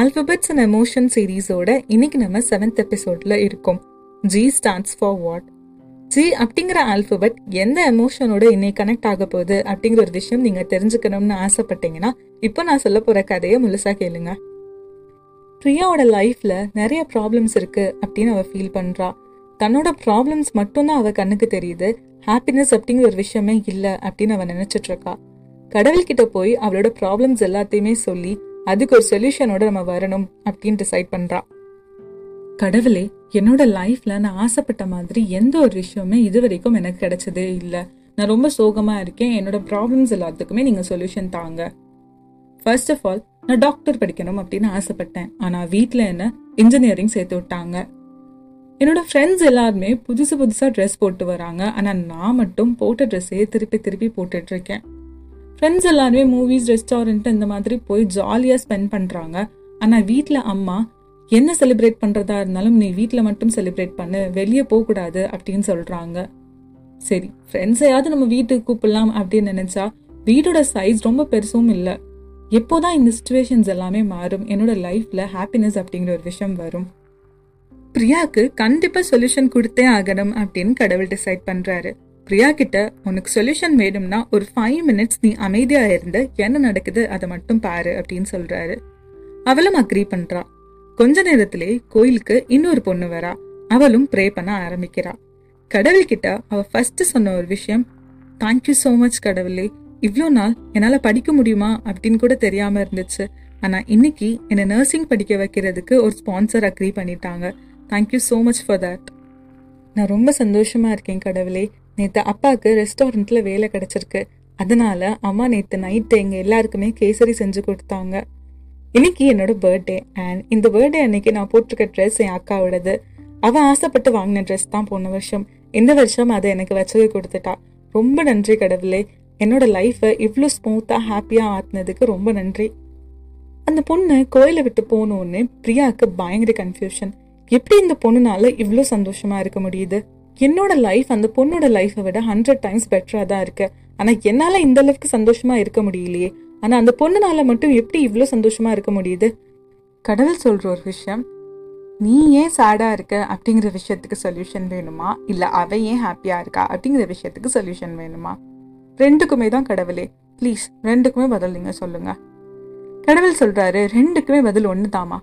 Alphabets and emotion சீரீஸோட இன்னைக்கு நம்ம seventh எபிசோட்ல இருக்கோம். G stands for what G அப்படிங்கிற ஆல்பபெட் எந்த எமோஷனோட இன்னைக்கு கனெக்ட் ஆக போகுது அப்படிங்கிற ஒரு விஷயம் நீங்க தெரிஞ்சுக்கணும்னு ஆசைப்பட்டீங்கன்னா இப்போ நான் சொல்ல போற கதையை முழுசா கேளுங்க. பிரியாவோட லைஃப்ல நிறைய ப்ராப்ளம்ஸ் இருக்கு அப்படின்னு அவ ஃபீல் பண்றா. தன்னோட ப்ராப்ளம்ஸ் மட்டும்தான் அவ கண்ணுக்கு தெரியுது. ஹாப்பினஸ் அப்படிங்கிற ஒரு விஷயமே இல்லை அப்படின்னு அவ நினைச்சிட்டு இருக்கா. கடவுள்கிட்ட போய் அவளோட ப்ராப்ளம்ஸ் எல்லாத்தையுமே சொல்லி அதுக்கு ஒரு சொல்யூஷனோட நம்ம வரணும் அப்படின்னு டிசைட் பண்றா. கடவுளே என்னோட லைஃப்ல நான் ஆசைப்பட்ட மாதிரி எந்த ஒரு விஷயமே இது வரைக்கும் எனக்கு கிடைச்சதே இல்லை. நான் ரொம்ப சோகமா இருக்கேன். என்னோட ப்ராப்ளம்ஸ் எல்லாத்துக்குமே நீங்க சொல்யூஷன் தாங்க. ஃபர்ஸ்ட் ஆஃப் ஆல் நான் டாக்டர் படிக்கணும் அப்படின்னு ஆசைப்பட்டேன். ஆனா வீட்டில் என்ன? இன்ஜினியரிங் சேர்த்து விட்டாங்க. என்னோட ஃப்ரெண்ட்ஸ் எல்லாருமே புதுசு புதுசா ட்ரெஸ் போட்டு வராங்க. ஆனா நான் மட்டும் போட்ட ட்ரெஸ்ஸே திருப்பி திருப்பி போட்டுட்டு இருக்கேன். ஃப்ரெண்ட்ஸ் எல்லாருமே மூவிஸ் ரெஸ்டாரண்ட் இந்த மாதிரி போய் ஜாலியாக ஸ்பெண்ட் பண்ணுறாங்க ஆனால் வீட்டில் அம்மா என்ன செலிப்ரேட் பண்ணுறதா இருந்தாலும் நீ வீட்டில் மட்டும் செலிப்ரேட் பண்ணு வெளியே போகக்கூடாது அப்படின்னு சொல்கிறாங்க சரி ஃப்ரெண்ட்ஸையாவது நம்ம வீட்டுக்கு கூப்பிடலாம் அப்படின்னு நினச்சா வீடோட சைஸ் ரொம்ப பெருசும் இல்லை. எப்போதான் இந்த சுச்சுவேஷன்ஸ் எல்லாமே மாறும் என்னோட லைஃப்பில் ஹாப்பினஸ் அப்படிங்கிற ஒரு விஷயம் வரும். பிரியாவுக்கு கண்டிப்பாக சொல்யூஷன் கொடுத்தே ஆகணும் அப்படின்னு கடவுள் டிசைட் பண்ணுறாரு பிரியா கிட்ட உனக்கு சொல்யூஷன் வேணும்னா ஒரு ஃபைவ் மினிட்ஸ் நீ அமைதியா இருந்து என்ன நடக்குது அதை மட்டும் பாரு அப்படின்னு சொல்றாரு. அவளும் அக்ரி பண்றா. கொஞ்ச நேரத்திலே கோயிலுக்கு இன்னொரு பொண்ணு வரா. அவளும் ப்ரே பண்ண ஆரம்பிக்கிறா. கடவுள் கிட்ட அவ ஃபர்ஸ்ட் சொன்ன ஒரு விஷயம் தேங்க்யூ ஸோ மச் கடவுளே. இவ்வளோ நாள் என்னால படிக்க முடியுமா? அப்படின்னு கூட தெரியாம இருந்துச்சு. ஆனா இன்னைக்கு என்னை நர்சிங் படிக்க வைக்கிறதுக்கு ஒரு ஸ்பான்சர் அக்ரி பண்ணிட்டாங்க. Thank you so much for that நான் ரொம்ப சந்தோஷமா இருக்கேன் கடவுளே. நேற்று அப்பாவுக்கு ரெஸ்டாரண்ட்டில் வேலை கிடச்சிருக்கு. அதனால அம்மா நேற்று நைட்டு எங்கள் எல்லாருக்குமே கேசரி செஞ்சு கொடுத்தாங்க. இன்னைக்கு என்னோட பர்த்டே அண்ட் இந்த பர்த்டே அன்னைக்கு நான் போட்டிருக்க ட்ரெஸ் என் அக்காவோடது. அவள் ஆசைப்பட்டு வாங்கின ட்ரெஸ் தான் போன வருஷம். இந்த வருஷம் அதை எனக்கு வச்சது கொடுத்துட்டா. ரொம்ப நன்றி கடவுளே. என்னோட லைஃப்பை இவ்வளோ ஸ்மூத்தாக ஹாப்பியாக ஆத்தினதுக்கு ரொம்ப நன்றி. அந்த பொண்ணு கோயிலை விட்டு போகணுன்னு பிரியாவுக்கு பயங்கர கன்ஃபியூஷன் எப்படி இந்த பொண்ணுனால இவ்வளோ சந்தோஷமாக இருக்க முடியுது? என்னோட லைஃப் அந்த பொண்ணோட லைஃப்பை விட ஹண்ட்ரட் டைம்ஸ் பெட்டராக தான் இருக்கு. ஆனால் என்னால் இந்த அளவுக்கு சந்தோஷமா இருக்க முடியலையே. ஆனால் அந்த பொண்ணுனால மட்டும் எப்படி இவ்வளோ சந்தோஷமா இருக்க முடியுது? கடவுள் சொல்ற ஒரு விஷயம் நீ ஏன் சேடாக இருக்க? அப்படிங்கிற விஷயத்துக்கு சொல்யூஷன் வேணுமா? இல்லை அவ ஏன் ஹாப்பியாக இருக்கா? அப்படிங்கிற விஷயத்துக்கு சொல்யூஷன் வேணுமா? ரெண்டுக்குமே தான் கடவுளே. ப்ளீஸ் ரெண்டுக்குமே பதில் நீங்கள் சொல்லுங்கள் கடவுள் சொல்கிறாரு ரெண்டுக்குமே பதில் ஒன்று தாமா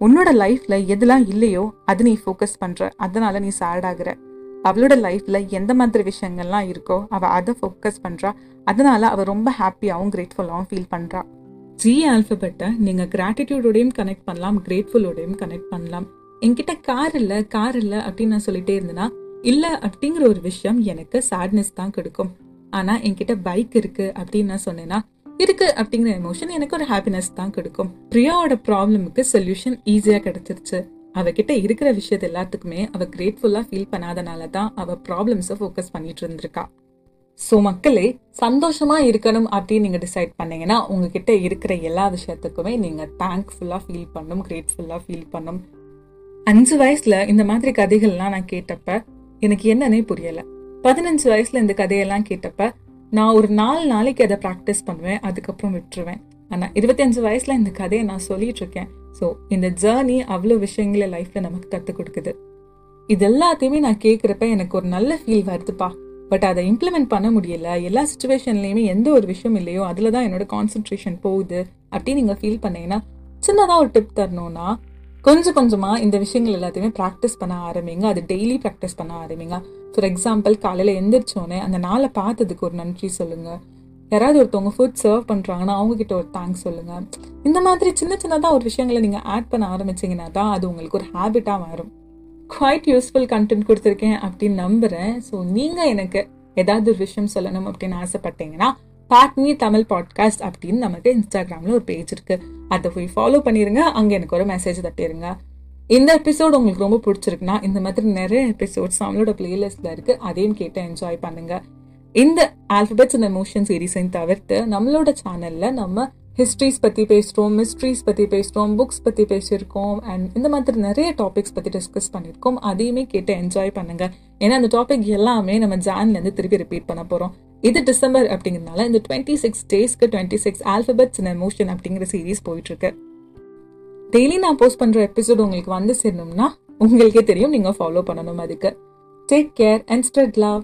உன்னோட லைஃப்பில் எதெல்லாம் இல்லையோ அது நீ ஃபோக்கஸ் பண்ணுற அதனால நீ சேடாகிற அவளோட லைஃப்ல எந்த மாதிரி விஷயங்கள்லாம் இருக்கோ அவள் அதை ஃபோக்கஸ் பண்ணுறா அதனால அவள் ரொம்ப ஹாப்பியாகவும் கிரேட்ஃபுல்லாகவும் ஃபீல் பண்றா. ஜி ஆல்ஃபபெட்டை நீங்கள் கிராட்டிடியூடோடையும் கனெக்ட் பண்ணலாம் கிரேட்ஃபுல்லோடையும் கனெக்ட் பண்ணலாம். என்கிட்ட கார் இல்லை கார் இல்லை அப்படின்னு நான் சொல்லிட்டே இருந்தேன்னா இல்லை அப்படிங்கிற ஒரு விஷயம் எனக்கு சேட்னஸ் தான் கொடுக்கும். ஆனா என்கிட்ட பைக் இருக்கு அப்படின்னு நான் சொன்னேன்னா இருக்கு அப்படிங்கிற எமோஷன் எனக்கு ஒரு ஹாப்பினஸ் தான் கொடுக்கும். பிரியாவோட ப்ராப்ளமுக்கு சொல்யூஷன் ஈஸியாக கிடைச்சிருச்சு. அவகிட்ட இருக்கிற விஷயத்த எல்லாத்துக்குமே அவ கிரேட்ஃபுல்லாக ஃபீல் பண்ணாதனால தான் அவ ப்ராப்ளம்ஸை ஃபோக்கஸ் பண்ணிட்டு இருந்திருக்கா. ஸோ மக்களே சந்தோஷமா இருக்கணும் அப்படின்னு நீங்க டிசைட் பண்ணீங்கன்னா உங்ககிட்ட இருக்கிற எல்லா விஷயத்துக்குமே நீங்க தேங்க்ஃபுல்லாக ஃபீல் பண்ணும் கிரேட்ஃபுல்லாக ஃபீல் பண்ணும். அஞ்சு வயசுல இந்த மாதிரி கதைகள்லாம் நான் கேட்டப்ப எனக்கு என்னன்னே புரியல. பதினஞ்சு வயசுல இந்த கதையெல்லாம் கேட்டப்ப நான் ஒரு நாலு நாளைக்கு அதை ப்ராக்டிஸ் பண்ணுவேன் அதுக்கப்புறம் விட்டுருவேன். ஆனா இருபத்தஞ்சு வயசுல இந்த கதையை நான் சொல்லிட்டு இருக்கேன். ஸோ இந்த ஜேர்னி அவ்வளோ விஷயங்களை லைஃப்பில் நமக்கு கற்றுக் கொடுக்குது. இது எல்லாத்தையுமே நான் கேட்குறப்ப எனக்கு ஒரு நல்ல ஃபீல் வருதுப்பா. பட் அதை இம்ப்ளிமெண்ட் பண்ண முடியல. எல்லா சுச்சுவேஷன்லேயுமே எந்த ஒரு விஷயம் இல்லையோ அதில் தான் என்னோட கான்சென்ட்ரேஷன் போகுது அப்படின்னு நீங்கள் ஃபீல் பண்ணீங்கன்னா சின்னதாக ஒரு டிப் தரணும்னா கொஞ்சம் கொஞ்சமாக இந்த விஷயங்கள் எல்லாத்தையுமே ப்ராக்டிஸ் பண்ண ஆரம்பிங்க. அது டெய்லி ப்ராக்டிஸ் பண்ண ஆரம்பிங்க. ஃபார் எக்ஸாம்பிள் காலையில் எந்திரிச்சோன்னே அந்த நாளை பார்த்ததுக்கு ஒரு நன்றி சொல்லுங்கள் யாராவது ஒருத்தவங்க ஃபுட் சர்வ் பண்ணுறாங்கன்னா அவங்கக்கிட்ட ஒரு தேங்க்ஸ் சொல்லுங்கள் இந்த மாதிரி சின்ன சின்னதாக ஒரு விஷயங்களை நீங்கள் ஆட் பண்ண ஆரம்பிச்சீங்கன்னா தான் அது உங்களுக்கு ஒரு ஹேபிட்டாக மாறும். குவாய்ட் யூஸ்ஃபுல் கண்டென்ட் கொடுத்துருக்கேன் அப்படின்னு நம்புகிறேன் ஸோ நீங்கள் எனக்கு ஏதாவது ஒரு விஷயம் சொல்லணும் அப்படின்னு ஆசைப்பட்டீங்கன்னா பாட்னி தமிழ் பாட்காஸ்ட் அப்படின்னு நமக்கு இன்ஸ்டாகிராமில் ஒரு பேஜ் இருக்கு. அதை போய் ஃபாலோ பண்ணிடுங்க அங்கே எனக்கு ஒரு மெசேஜ் தட்டிடுங்க இந்த எபிசோடு உங்களுக்கு ரொம்ப பிடிச்சிருக்குன்னா இந்த மாதிரி நிறைய எபிசோட்ஸ் நம்மளோட பிளேலிஸ்ட்ல இருக்கு. அதையும் கேட்டு என்ஜாய் பண்ணுங்க. இந்த ஆல்பபெட்ஸ் அண்ட் எமோஷன் சீரீஸையும் தவிர்த்து நம்மளோட சேனலில் நம்ம ஹிஸ்ட்ரிஸ் பற்றி பேசுகிறோம் மிஸ்ட்ரிஸ் பற்றி பேசுகிறோம் புக்ஸ் பற்றி பேசியிருக்கோம் அண்ட் இந்த மாதிரி நிறைய டாபிக்ஸ் பற்றி டிஸ்கஸ் பண்ணியிருக்கோம் அதையுமே கேட்டு என்ஜாய் பண்ணுங்கள் ஏன்னா அந்த டாபிக் எல்லாமே நம்ம ஜான்லேருந்து திருப்பி ரிப்பீட் பண்ண போகிறோம் இது டிசம்பர் அப்படிங்கிறதுனால இந்த டுவெண்ட்டி சிக்ஸ் டேஸ்க்கு twenty six alphabets and emotion அப்படிங்கிற சீரீஸ் போயிட்டுருக்கு. டெய்லி நான் போஸ்ட் பண்ணுற எபிசோடு உங்களுக்கு வந்து சேரணும்னா உங்களுக்கே தெரியும் நீங்கள் ஃபாலோ பண்ணணும் அதுக்கு. Take care and spread love